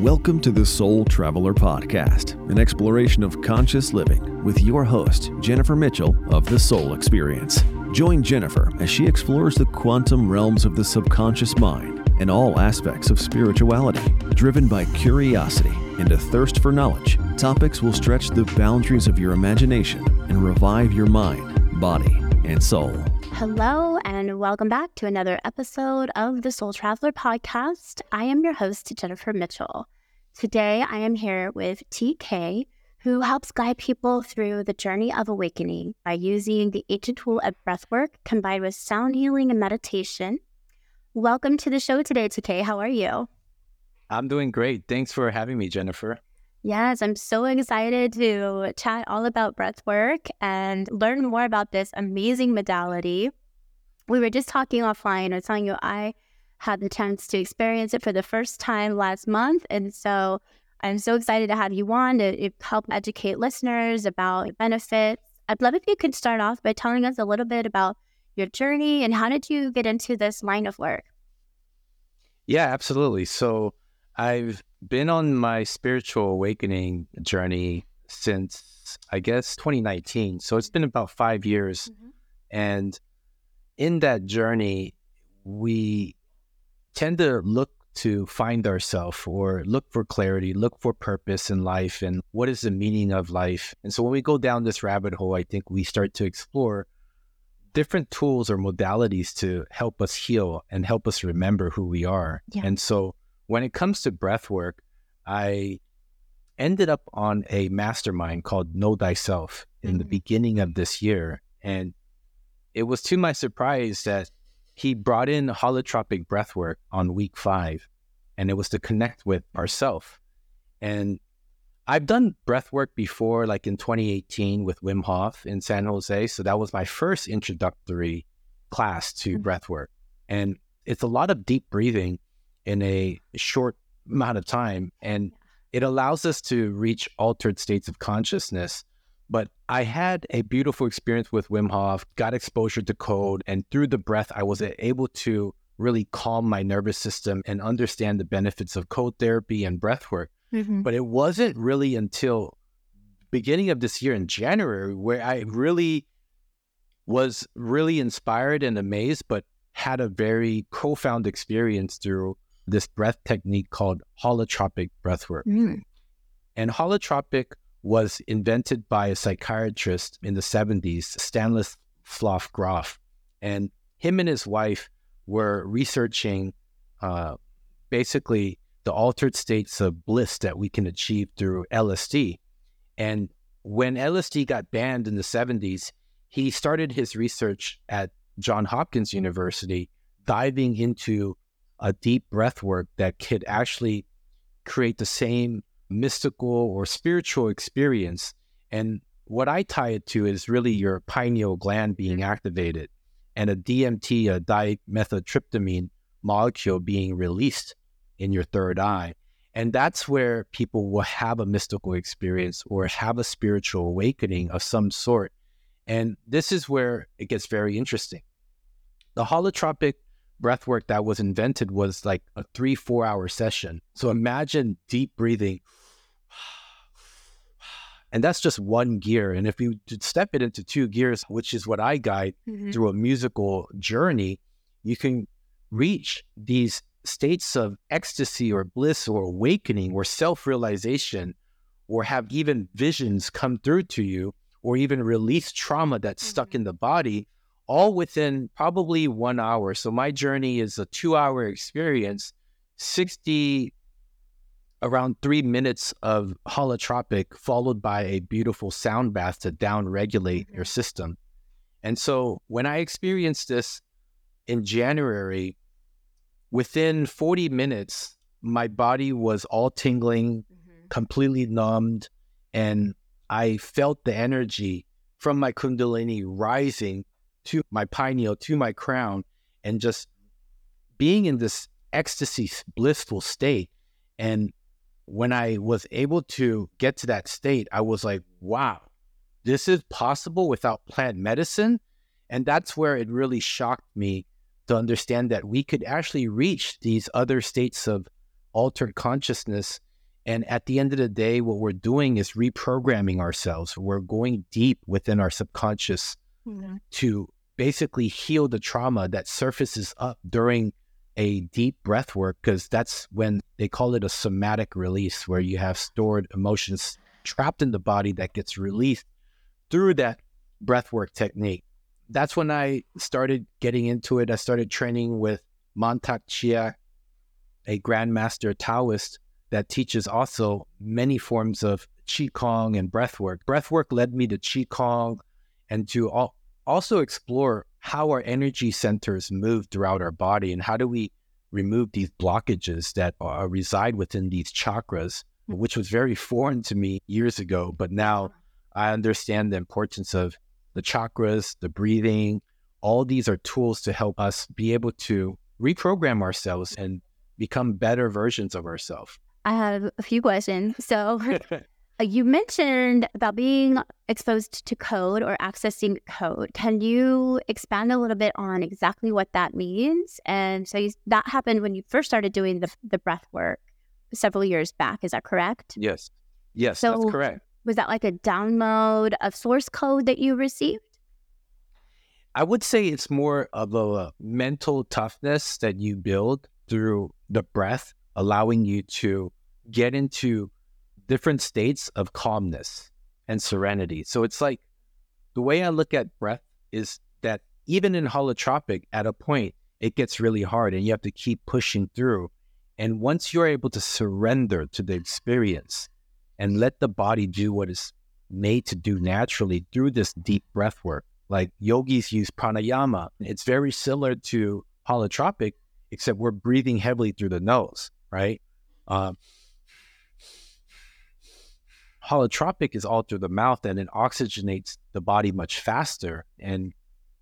Welcome to the Soul Traveler Podcast, an exploration of conscious living with your host, Jennifer Mitchell of The Soul Experience. Join Jennifer as she explores the quantum realms of the subconscious mind and all aspects of spirituality. Driven by curiosity and a thirst for knowledge, topics will stretch the boundaries of your imagination and revive your mind, body, and soul. Hello, and welcome back to another episode of the Soul Traveler podcast. I am your host, Jennifer Mitchell. Today, I am here with TK, who helps guide people through the journey of awakening by using the ancient tool of breathwork combined with sound healing and meditation. Welcome to the show today, TK. How are you? I'm doing great. Thanks for having me, Jennifer. Yes, I'm so excited to chat all about breath work and learn more about this amazing modality. We were just talking offline. Was telling you I had the chance to experience it for the first time last month. And so I'm so excited to have you on to help educate listeners about benefits. I'd love if you could start off by telling us a little bit about your journey and how did you get into this line of work? Yeah, absolutely. So I've been on my spiritual awakening journey since I guess 2019. So it's been about five years. Mm-hmm. And in that journey, we tend to look to find ourselves or look for clarity, look for purpose in life and what is the meaning of life. And so when we go down this rabbit hole, I think we start to explore different tools or modalities to help us heal and help us remember who we are. Yeah. And so when it comes to breath work, I ended up on a mastermind called Know Thyself in mm-hmm. the beginning of this year. And it was to my surprise that he brought in holotropic breath work on week five, and it was to connect with ourself. And I've done breath work before, like in 2018 with Wim Hof in San Jose. So that was my first introductory class to mm-hmm. breath work. And it's a lot of deep breathing in a short amount of time. And it allows us to reach altered states of consciousness. But I had a beautiful experience with Wim Hof, got exposure to code, and through the breath, I was able to really calm my nervous system and understand the benefits of code therapy and breath work. Mm-hmm. But it wasn't really until beginning of this year in January where I really was really inspired and amazed, but had a very profound experience through this breath technique called holotropic breathwork. Mm. And holotropic was invented by a psychiatrist in the 70s, Stanislav Grof. And him and his wife were researching uh, basically the altered states of bliss that we can achieve through LSD. And when LSD got banned in the 70s, he started his research at Johns Hopkins University, diving into a deep breath work that could actually create the same mystical or spiritual experience. And what I tie it to is really your pineal gland being mm-hmm. activated and a DMT, a dimethyltryptamine molecule being released in your third eye. And that's where people will have a mystical experience or have a spiritual awakening of some sort. And this is where it gets very interesting. The holotropic breath work that was invented was like a three, four hour session. So imagine deep breathing. And that's just one gear. And if you step it into two gears, which is what I guide mm-hmm. through a musical journey, you can reach these states of ecstasy or bliss or awakening or self realization or have even visions come through to you or even release trauma that's mm-hmm. stuck in the body all within probably one hour. So my journey is a two hour experience, 60 around three minutes of holotropic, followed by a beautiful sound bath to down regulate mm-hmm. your system. And so when I experienced this in January, within 40 minutes, my body was all tingling, mm-hmm. completely numbed, and I felt the energy from my Kundalini rising to my pineal, to my crown, and just being in this ecstasy, blissful state. And when I was able to get to that state, I was like, wow, this is possible without plant medicine. And that's where it really shocked me to understand that we could actually reach these other states of altered consciousness And at the end of the day, what we're doing is reprogramming ourselves. We're going deep within our subconscious mm-hmm. to basically heal the trauma that surfaces up during a deep breath work, because that's when they call it a somatic release, where you have stored emotions trapped in the body that gets released through that breath work technique. That's when I started getting into it. I started training with Mantak Chia, a grandmaster Taoist that teaches also many forms of Qi Qigong and breath work breath work led me to Qi Qigong and to al- also explore how our energy centers move throughout our body and how do we remove these blockages that uh, reside within these chakras, hmm. which was very foreign to me years ago. But now I understand the importance of the chakras, the breathing. All these are tools to help us be able to reprogram ourselves and become better versions of ourselves. I have a few questions. So, Uh, you mentioned about being exposed to code or accessing code. Can you expand a little bit on exactly what that means? And so, you, that happened when you first started doing the, the breath work several years back. Is that correct? Yes. Yes, so that's correct. Was that like a download of source code that you received? I would say it's more of a uh, mental toughness that you build through the breath allowing you to get into different states of calmness and serenity. So it's like the way I look at breath is that even in holotropic, at a point, it gets really hard and you have to keep pushing through. And once you're able to surrender to the experience and let the body do what it's made to do naturally through this deep breath work, like yogis use pranayama, it's very similar to holotropic, except we're breathing heavily through the nose right? Um, holotropic is all through the mouth and it oxygenates the body much faster. And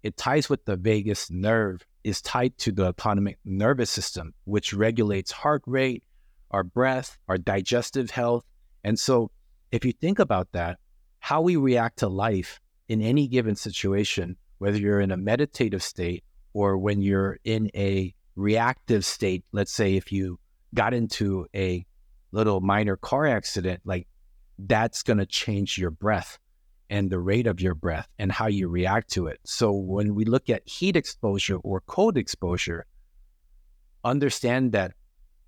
it ties with the vagus nerve is tied to the autonomic nervous system which regulates heart rate our breath our digestive health. And so if you think about that how we react to life in any given situation whether you're in a meditative state or when you're in a reactive state let's say if you got into a little minor car accident, like that's going to change your breath and the rate of your breath and how you react to it. So when we look at heat exposure or cold exposure, understand that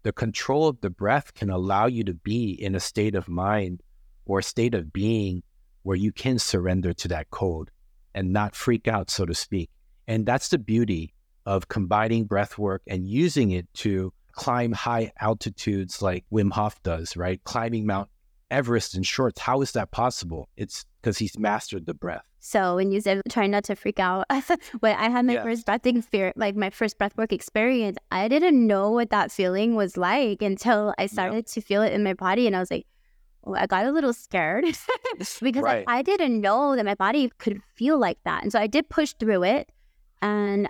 the control of the breath can allow you to be in a state of mind or a state of being where you can surrender to that cold and not freak out, so to speak. And that's the beauty of combining breath work and using it to climb high altitudes like Wim Hof does, right? Climbing Mount Everest in shorts. How is that possible? It's because he's mastered the breath. So when you said trying not to freak out, when I had my yeah. first breathing fear, like my first breathwork experience, I didn't know what that feeling was like until I started to feel it in my body, and I was like, well, I got a little scared because right. I, I didn't know that my body could feel like that, and so I did push through it, and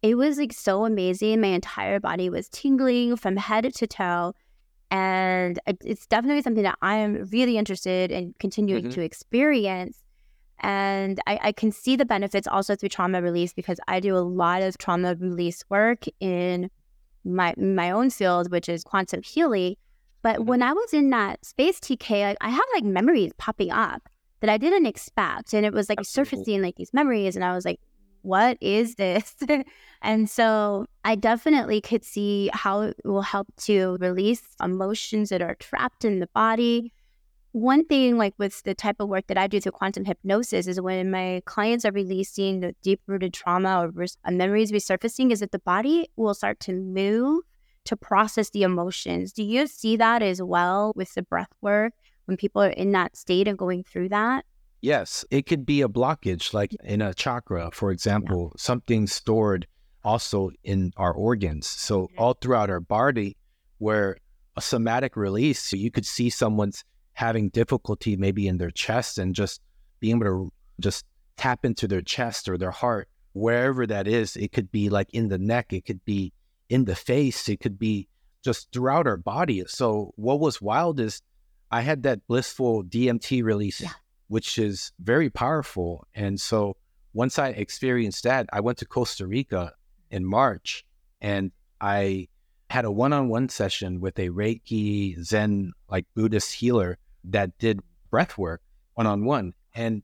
it was like so amazing. My entire body was tingling from head to toe. And it's definitely something that I am really interested in continuing mm-hmm. to experience. And I, I, can see the benefits also through trauma release because I do a lot of trauma release work in my my own field, which is quantum healing. But mm-hmm. when I was in that space TK, like, I had like memories popping up that I didn't expect. And it was like Absolutely. surfacing like these memories. And I was like, what is this? and so I definitely could see how it will help to release emotions that are trapped in the body. One thing, like with the type of work that I do through quantum hypnosis, is when my clients are releasing the deep rooted trauma or res- uh, memories resurfacing, is that the body will start to move to process the emotions. Do you see that as well with the breath work when people are in that state and going through that? Yes, it could be a blockage, like in a chakra, for example, yeah. something stored also in our organs. So, mm-hmm. all throughout our body, where a somatic release, so you could see someone's having difficulty maybe in their chest and just being able to just tap into their chest or their heart, wherever that is. It could be like in the neck, it could be in the face, it could be just throughout our body. So, what was wild is I had that blissful DMT release. Yeah which is very powerful. And so once I experienced that, I went to Costa Rica in March and I had a one-on-one session with a Reiki Zen like Buddhist healer that did breath work one-on-one. And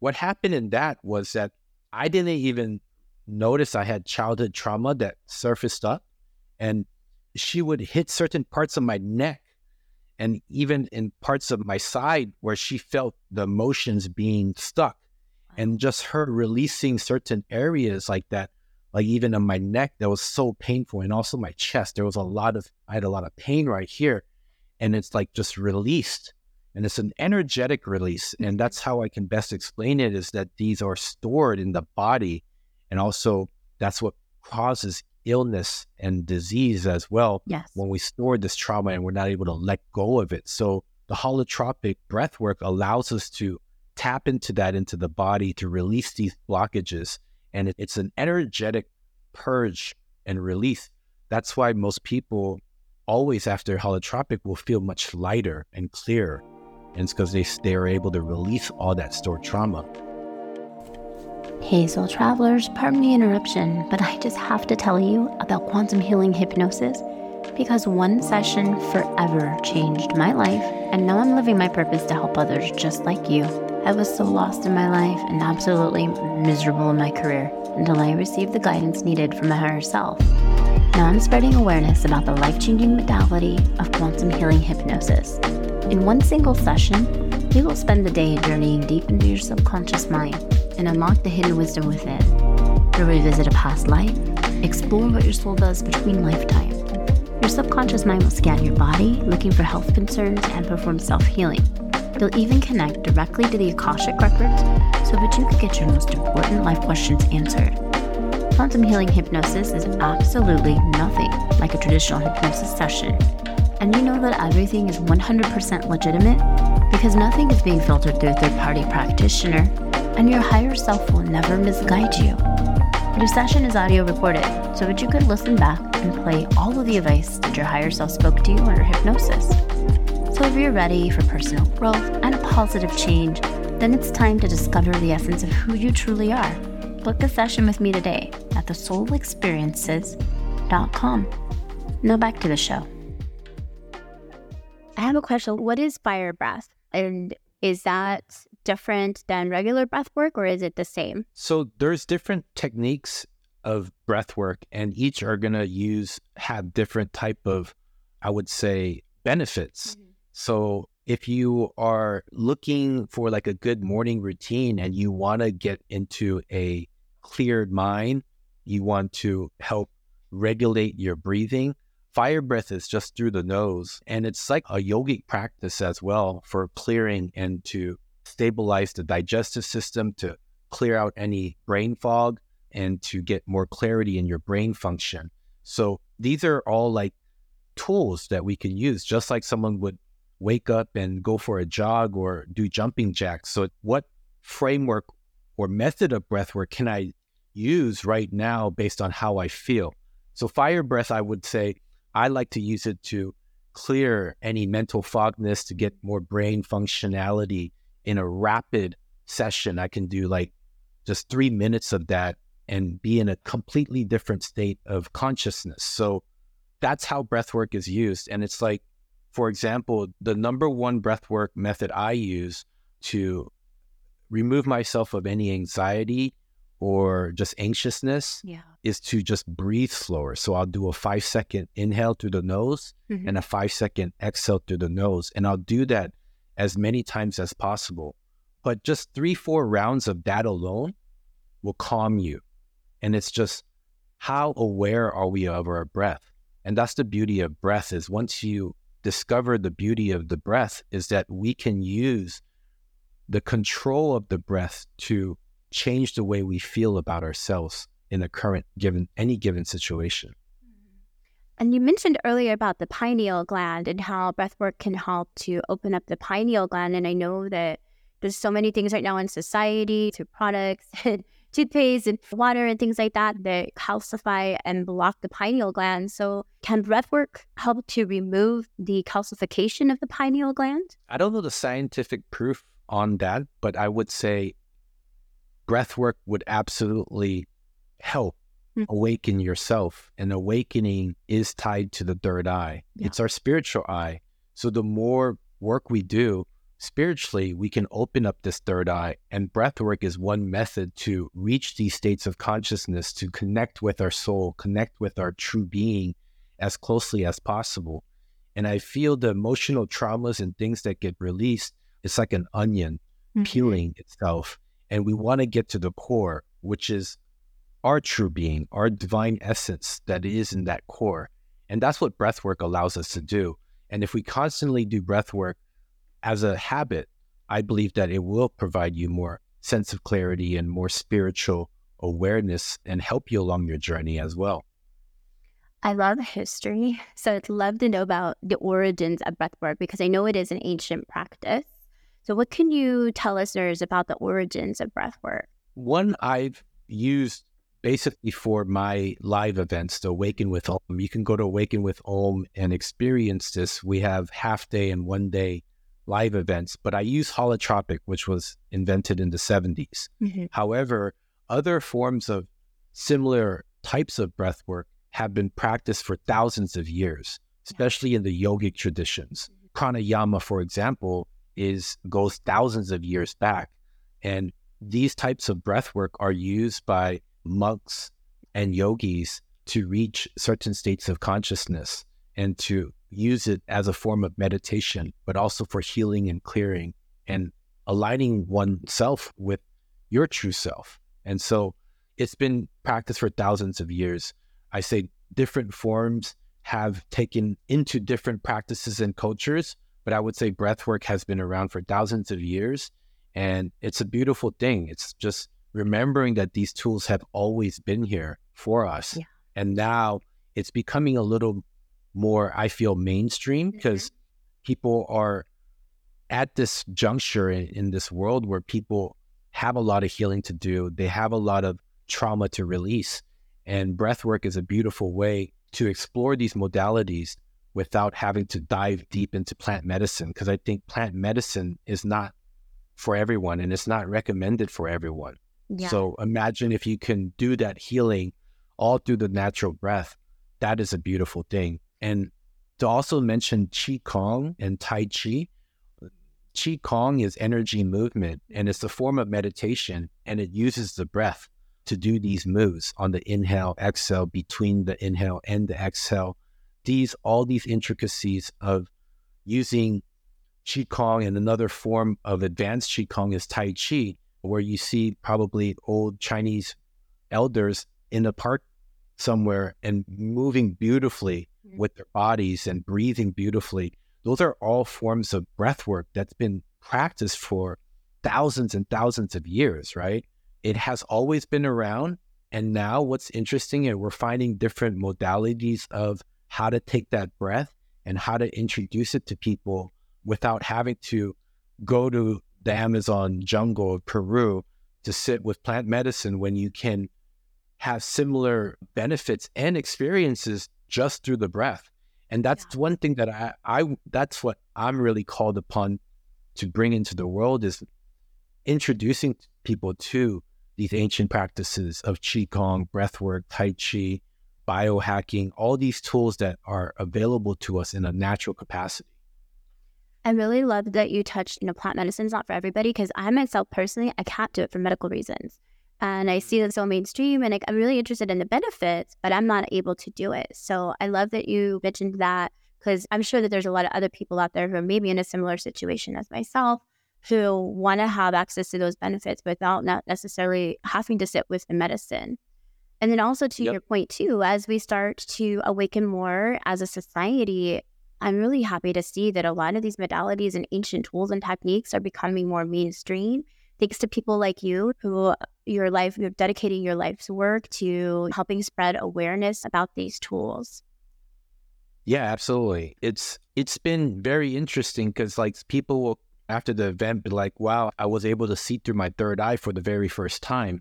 what happened in that was that I didn't even notice I had childhood trauma that surfaced up. And she would hit certain parts of my neck and even in parts of my side where she felt the emotions being stuck. And just her releasing certain areas like that like even on my neck that was so painful and also my chest there was a lot of i had a lot of pain right here and it's like just released and it's an energetic release and mm-hmm. that's how i can best explain it is that these are stored in the body and also that's what causes illness and disease as well yes when we store this trauma and we're not able to let go of it so the holotropic breath work allows us to tap into that into the body to release these blockages and it's an energetic purge and release. That's why most people always after holotropic will feel much lighter and clearer. And it's because they, they are able to release all that stored trauma. Hey, soul travelers, pardon the interruption, but I just have to tell you about quantum healing hypnosis because one session forever changed my life, and now I'm living my purpose to help others just like you. I was so lost in my life and absolutely miserable in my career until I received the guidance needed from my higher self. Now I'm spreading awareness about the life changing modality of quantum healing hypnosis. In one single session, we will spend the day journeying deep into your subconscious mind and unlock the hidden wisdom within. You'll revisit a past life, explore what your soul does between lifetimes. Your subconscious mind will scan your body, looking for health concerns and perform self healing. You'll even connect directly to the Akashic records so that you can get your most important life questions answered. Quantum healing hypnosis is absolutely nothing like a traditional hypnosis session. And you know that everything is 100% legitimate because nothing is being filtered through a third party practitioner, and your higher self will never misguide you. Your session is audio recorded so that you can listen back and play all of the advice that your higher self spoke to you under hypnosis. So if you're ready for personal growth and a positive change, then it's time to discover the essence of who you truly are. Book a session with me today at thesoulexperiences.com. Now back to the show. I have a question. What is fire breath? And is that different than regular breath work or is it the same? So there's different techniques of breath work and each are going to use have different type of I would say benefits. Mm-hmm. So if you are looking for like a good morning routine and you want to get into a cleared mind, you want to help regulate your breathing. Fire breath is just through the nose, and it's like a yogic practice as well for clearing and to stabilize the digestive system, to clear out any brain fog, and to get more clarity in your brain function. So these are all like tools that we can use, just like someone would wake up and go for a jog or do jumping jacks. So, what framework or method of breath work can I use right now based on how I feel? So, fire breath, I would say I like to use it to clear any mental fogness to get more brain functionality in a rapid session. I can do like just three minutes of that and be in a completely different state of consciousness. So, that's how breath work is used. And it's like for example, the number one breathwork method I use to remove myself of any anxiety or just anxiousness yeah. is to just breathe slower. So I'll do a five second inhale through the nose mm-hmm. and a five second exhale through the nose. And I'll do that as many times as possible. But just three, four rounds of that alone will calm you. And it's just how aware are we of our breath? And that's the beauty of breath is once you discover the beauty of the breath is that we can use the control of the breath to change the way we feel about ourselves in a current given any given situation. Mm-hmm. And you mentioned earlier about the pineal gland and how breathwork can help to open up the pineal gland. And I know that there's so many things right now in society through products and toothpaste and water and things like that that calcify and block the pineal gland. So, can breathwork help to remove the calcification of the pineal gland? I don't know the scientific proof on that, but I would say breathwork would absolutely help mm-hmm. awaken yourself. And awakening is tied to the third eye. Yeah. It's our spiritual eye. So the more work we do spiritually, we can open up this third eye. And breath work is one method to reach these states of consciousness, to connect with our soul, connect with our true being as closely as possible. And I feel the emotional traumas and things that get released, it's like an onion mm-hmm. peeling itself. And we want to get to the core, which is our true being, our divine essence that is in that core. And that's what breath work allows us to do. And if we constantly do breath work as a habit, I believe that it will provide you more sense of clarity and more spiritual awareness and help you along your journey as well. I love history. So I'd love to know about the origins of breathwork because I know it is an ancient practice. So, what can you tell listeners about the origins of breathwork? One I've used basically for my live events, the Awaken with Om. You can go to Awaken with Om and experience this. We have half day and one day live events, but I use holotropic, which was invented in the 70s. Mm-hmm. However, other forms of similar types of breath work have been practiced for thousands of years, especially in the yogic traditions. Mm-hmm. Pranayama, for example, is goes thousands of years back. And these types of breath work are used by monks and yogis to reach certain states of consciousness and to use it as a form of meditation, but also for healing and clearing and aligning oneself with your true self. And so it's been practiced for thousands of years. I say different forms have taken into different practices and cultures, but I would say breathwork has been around for thousands of years. And it's a beautiful thing. It's just remembering that these tools have always been here for us. Yeah. And now it's becoming a little more, I feel, mainstream because mm-hmm. people are at this juncture in, in this world where people have a lot of healing to do. They have a lot of trauma to release. And breath work is a beautiful way to explore these modalities without having to dive deep into plant medicine. Because I think plant medicine is not for everyone and it's not recommended for everyone. Yeah. So imagine if you can do that healing all through the natural breath. That is a beautiful thing. And to also mention Qigong and Tai Chi, Qigong is energy movement and it's a form of meditation and it uses the breath to do these moves on the inhale, exhale, between the inhale and the exhale. These, all these intricacies of using Qigong and another form of advanced Qigong is Tai Chi, where you see probably old Chinese elders in a park somewhere and moving beautifully mm-hmm. with their bodies and breathing beautifully. Those are all forms of breath work that's been practiced for thousands and thousands of years, right? It has always been around. And now what's interesting is we're finding different modalities of how to take that breath and how to introduce it to people without having to go to the Amazon jungle of Peru to sit with plant medicine when you can have similar benefits and experiences just through the breath. And that's yeah. one thing that I, I that's what I'm really called upon to bring into the world is introducing people to these ancient practices of qigong, breathwork, tai chi, biohacking, all these tools that are available to us in a natural capacity. I really love that you touched, you know, plant medicine is not for everybody because I myself personally, I can't do it for medical reasons and I see mm. it so mainstream and like, I'm really interested in the benefits, but I'm not able to do it. So I love that you mentioned that because I'm sure that there's a lot of other people out there who are maybe in a similar situation as myself who want to have access to those benefits without not necessarily having to sit with the medicine. And then also to yep. your point too, as we start to awaken more as a society, I'm really happy to see that a lot of these modalities and ancient tools and techniques are becoming more mainstream thanks to people like you who your life, you're dedicating your life's work to helping spread awareness about these tools. Yeah, absolutely. It's it's been very interesting because like people will after the event be like, "Wow, I was able to see through my third eye for the very first time,"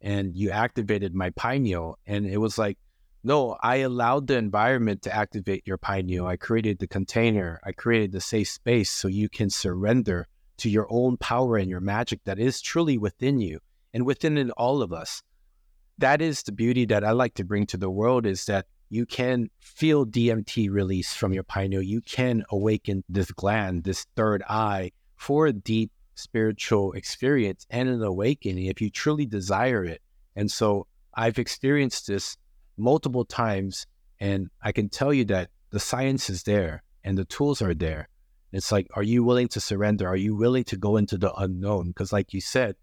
and you activated my pineal, and it was like, no, I allowed the environment to activate your pineal. I created the container. I created the safe space so you can surrender to your own power and your magic that is truly within you and within all of us. that is the beauty that I like to bring to the world is that you can feel DMT release from your pineal. You can awaken this gland, this third eye for deep spiritual experience and an awakening if you truly desire it. And so I've experienced this multiple times, and I can tell you that the science is there and the tools are there. It's like, are you willing to surrender? Are you willing to go into the unknown? Because, like you said,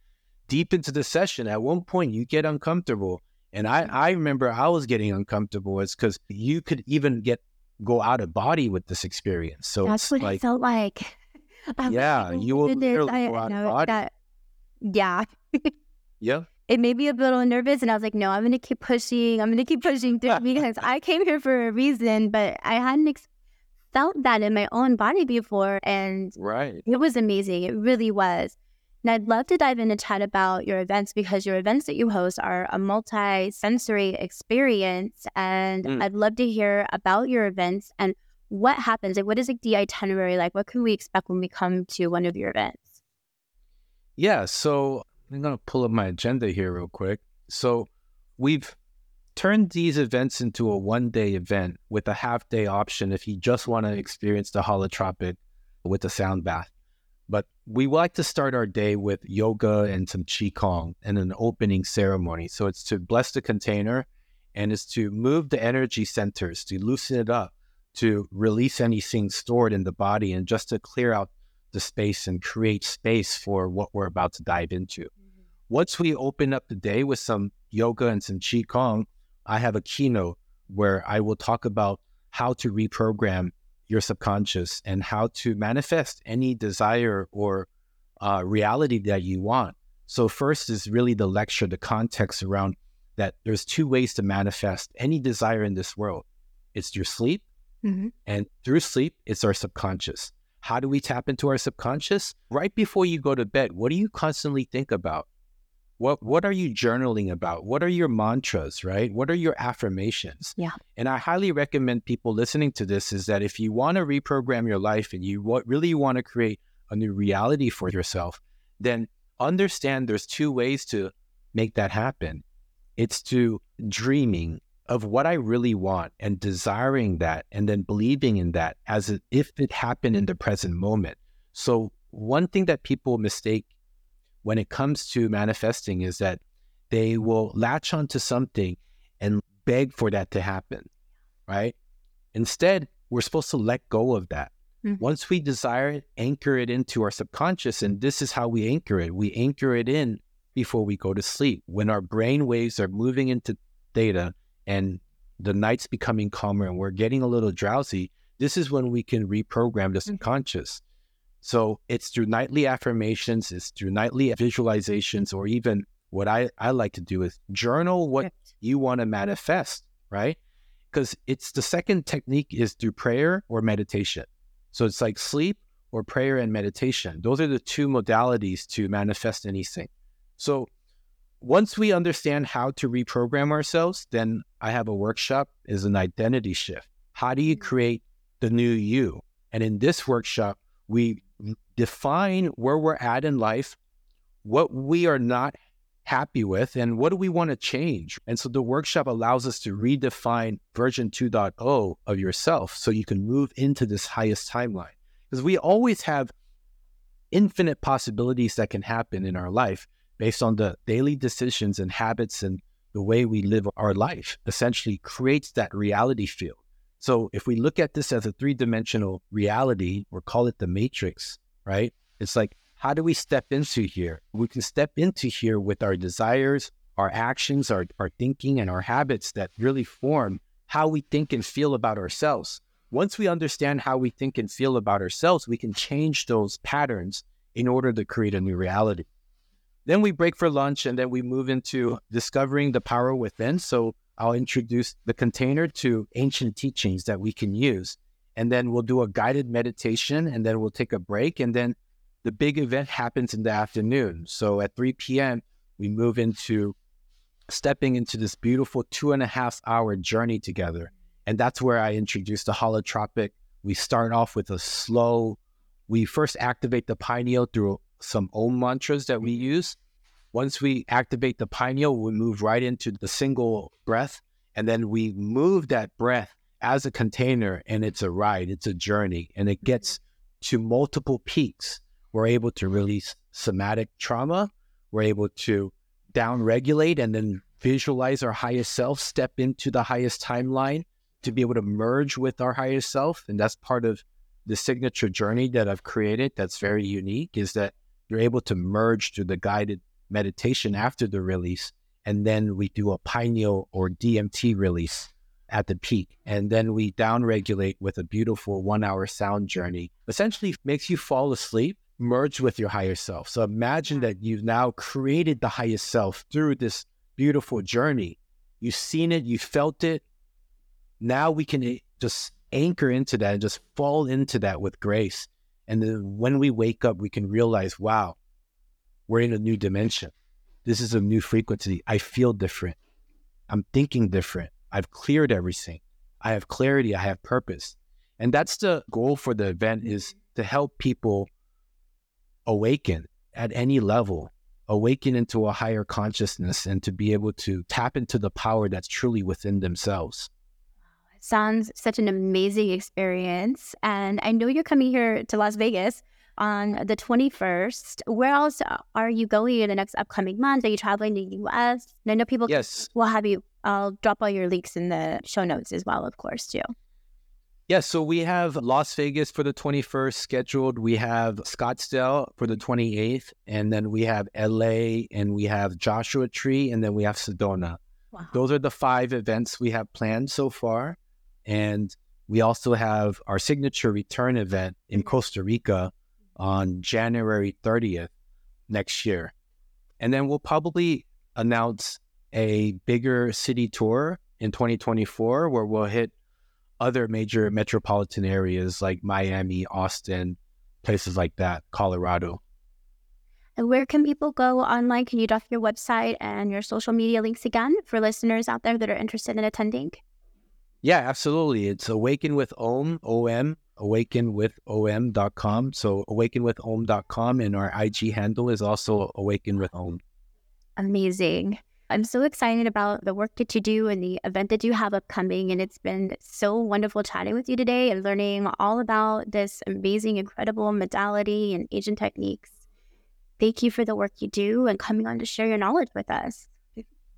deep into the session, at one point you get uncomfortable. And I, mm-hmm. I remember I was getting uncomfortable. It's because you could even get go out of body with this experience. So that's what like, it felt like. I'm yeah, like, you will literally I, of. That, yeah. yeah. It made me a little nervous, and I was like, "No, I'm gonna keep pushing. I'm gonna keep pushing through because I came here for a reason." But I hadn't ex- felt that in my own body before, and right, it was amazing. It really was. And I'd love to dive in and chat about your events because your events that you host are a multi sensory experience. And mm. I'd love to hear about your events and what happens. Like, what is like the itinerary like? What can we expect when we come to one of your events? Yeah. So I'm to pull up my agenda here real quick. So we've turned these events into a one day event with a half day option if you just want to experience the holotropic with a sound bath. But we like to start our day with yoga and some qigong and an opening ceremony. So it's to bless the container and it's to move the energy centers, to loosen it up, to release anything stored in the body, and just to clear out the space and create space for what we're about to dive into. Mm-hmm. Once we open up the day with some yoga and some qigong, I have a keynote where I will talk about how to reprogram your subconscious and how to manifest any desire or uh, reality that you want. So, first is really the lecture, the context around that there's two ways to manifest any desire in this world it's your sleep, mm-hmm. and through sleep, it's our subconscious. How do we tap into our subconscious? Right before you go to bed, what do you constantly think about? What what are you journaling about? What are your mantras, right? What are your affirmations? Yeah. And I highly recommend people listening to this is that if you want to reprogram your life and you what really want to create a new reality for yourself, then understand there's two ways to make that happen. It's to dreaming of what I really want and desiring that and then believing in that as if it happened in the present moment. So one thing that people mistake when it comes to manifesting is that they will latch onto something and beg for that to happen, right? Instead, we're supposed to let go of that. Mm-hmm. Once we desire it, anchor it into our subconscious. And this is how we anchor it. We anchor it in before we go to sleep. When our brain waves are moving into theta and the night's becoming calmer and we're getting a little drowsy, this is when we can reprogram the mm-hmm. subconscious. So it's through nightly affirmations, it's through nightly visualizations, or even what I, I like to do is journal what you want to manifest, right? Because it's the second technique is through prayer or meditation. So it's like sleep or prayer and meditation. Those are the two modalities to manifest anything. So once we understand how to reprogram ourselves, then I have a workshop is an identity shift. How do you mm. create the new you? And in this workshop, we define where we're at in life, what we are not happy with, and what do we want to change. And so the workshop allows us to redefine version 2.0 of yourself so you can move into this highest timeline. Because we always have infinite possibilities that can happen in our life based on the daily decisions and habits and the way we live our life essentially creates that reality field. So if we look at this as a three dimensional reality, or call it the matrix, right? It's like, how do we step into here? We can step into here with our desires, our actions, our, our thinking, and our habits that really form how we think and feel about ourselves. Once we understand how we think and feel about ourselves, we can change those patterns in order to create a new reality. Then we break for lunch and then we move into discovering the power within. So I'll introduce the container to ancient teachings that we can use. And then we'll do a guided meditation and then we'll take a break. And then the big event happens in the afternoon. So at 3 p.m., we move into stepping into this beautiful two and a half hour journey together. And that's where I introduce the holotropic. We start off with a slow, we first activate the pineal through some Om mantras that we use Once we activate the pineal, we move right into the single breath. And then we move that breath as a container and it's a ride, it's a journey, and it gets to multiple peaks. We're able to release somatic trauma. We're able to down regulate and then visualize our highest self, step into the highest timeline to be able to merge with our highest self. And that's part of the signature journey that I've created that's very unique is that you're able to merge through the guided meditation after the release. And then we do a pineal or DMT release at the peak. And then we downregulate with a beautiful one hour sound journey. Essentially makes you fall asleep, merge with your higher self. So imagine that you've now created the highest self through this beautiful journey. You've seen it, you felt it. Now we can eh, just anchor into that and just fall into that with grace. And then when we wake up, we can realize, wow, we're in a new dimension. This is a new frequency. I feel different. I'm thinking different. I've cleared everything. I have clarity. I have purpose. And that's the goal for the event is to help people awaken at any level, awaken into a higher consciousness and to be able to tap into the power that's truly within themselves. Sounds such an amazing experience. And I know you're coming here to Las Vegas on the 21st. Where else are you going in the next upcoming months? Are you traveling to the US? And I know people yes. will have you, I'll drop all your links in the show notes as well, of course, too. Yeah, so we have Las Vegas for the 21st scheduled. We have Scottsdale for the 28th. And then we have LA and we have Joshua Tree and then we have Sedona. Wow. Those are the five events we have planned so far. And we also have our signature return event in mm-hmm. Costa Rica on January 30th next year. And then we'll probably announce a bigger city tour in 2024 where we'll hit other major metropolitan areas like Miami, Austin, places like that, Colorado. And where can people go online? Can you drop your website and your social media links again for listeners out there that are interested in attending? Yeah, absolutely. It's Awaken with Om, O-M, awaken with awakenwithom.com. So awaken with awakenwithom.com and our IG handle is also Awaken with Om. Amazing. I'm so excited about the work that you do and the event that you have upcoming. And it's been so wonderful chatting with you today and learning all about this amazing, incredible modality and agent techniques. Thank you for the work you do and coming on to share your knowledge with us.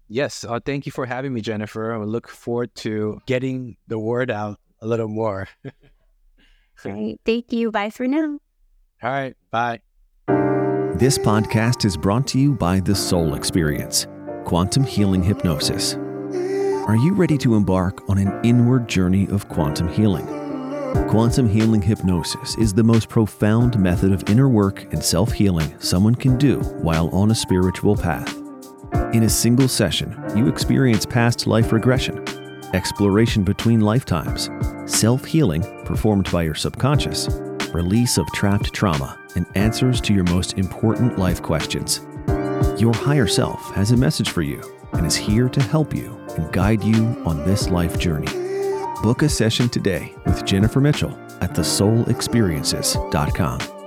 Yes, uh, thank you for having me, Jennifer. I look forward to getting the word out a little more. Great. Thank you. Bye for now. All right. Bye. This podcast is brought to you by The Soul Experience, Quantum Healing Hypnosis. Are you ready to embark on an inward journey of quantum healing? Quantum healing hypnosis is the most profound method of inner work and self healing someone can do while on a spiritual path. In a single session, you experience past life regression, exploration between lifetimes, self healing performed by your subconscious, release of trapped trauma, and answers to your most important life questions. Your higher self has a message for you and is here to help you and guide you on this life journey. Book a session today with Jennifer Mitchell at thesoulexperiences.com.